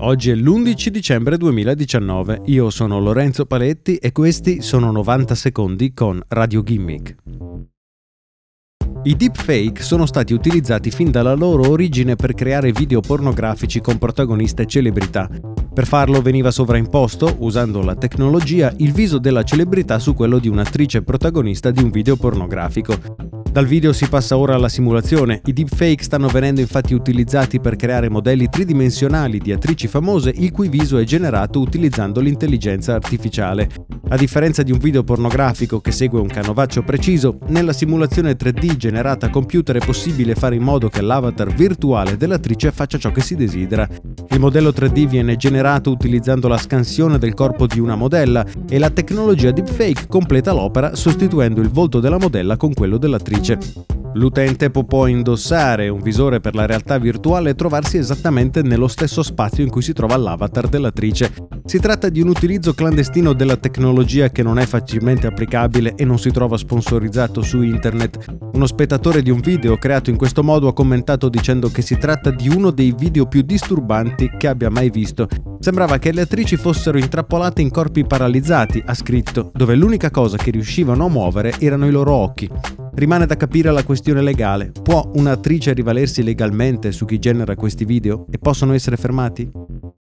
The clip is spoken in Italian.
Oggi è l'11 dicembre 2019, io sono Lorenzo Paletti e questi sono 90 secondi con Radio Gimmick. I deepfake sono stati utilizzati fin dalla loro origine per creare video pornografici con protagoniste celebrità. Per farlo veniva sovraimposto, usando la tecnologia, il viso della celebrità su quello di un'attrice protagonista di un video pornografico. Dal video si passa ora alla simulazione. I deepfake stanno venendo infatti utilizzati per creare modelli tridimensionali di attrici famose il cui viso è generato utilizzando l'intelligenza artificiale. A differenza di un video pornografico che segue un canovaccio preciso, nella simulazione 3D generata a computer è possibile fare in modo che l'avatar virtuale dell'attrice faccia ciò che si desidera. Il modello 3D viene generato utilizzando la scansione del corpo di una modella e la tecnologia deepfake completa l'opera sostituendo il volto della modella con quello dell'attrice L'utente può poi indossare un visore per la realtà virtuale e trovarsi esattamente nello stesso spazio in cui si trova l'avatar dell'attrice. Si tratta di un utilizzo clandestino della tecnologia che non è facilmente applicabile e non si trova sponsorizzato su internet. Uno spettatore di un video creato in questo modo ha commentato dicendo che si tratta di uno dei video più disturbanti che abbia mai visto. Sembrava che le attrici fossero intrappolate in corpi paralizzati, ha scritto, dove l'unica cosa che riuscivano a muovere erano i loro occhi. Rimane da capire la questione legale. Può un'attrice rivalersi legalmente su chi genera questi video e possono essere fermati?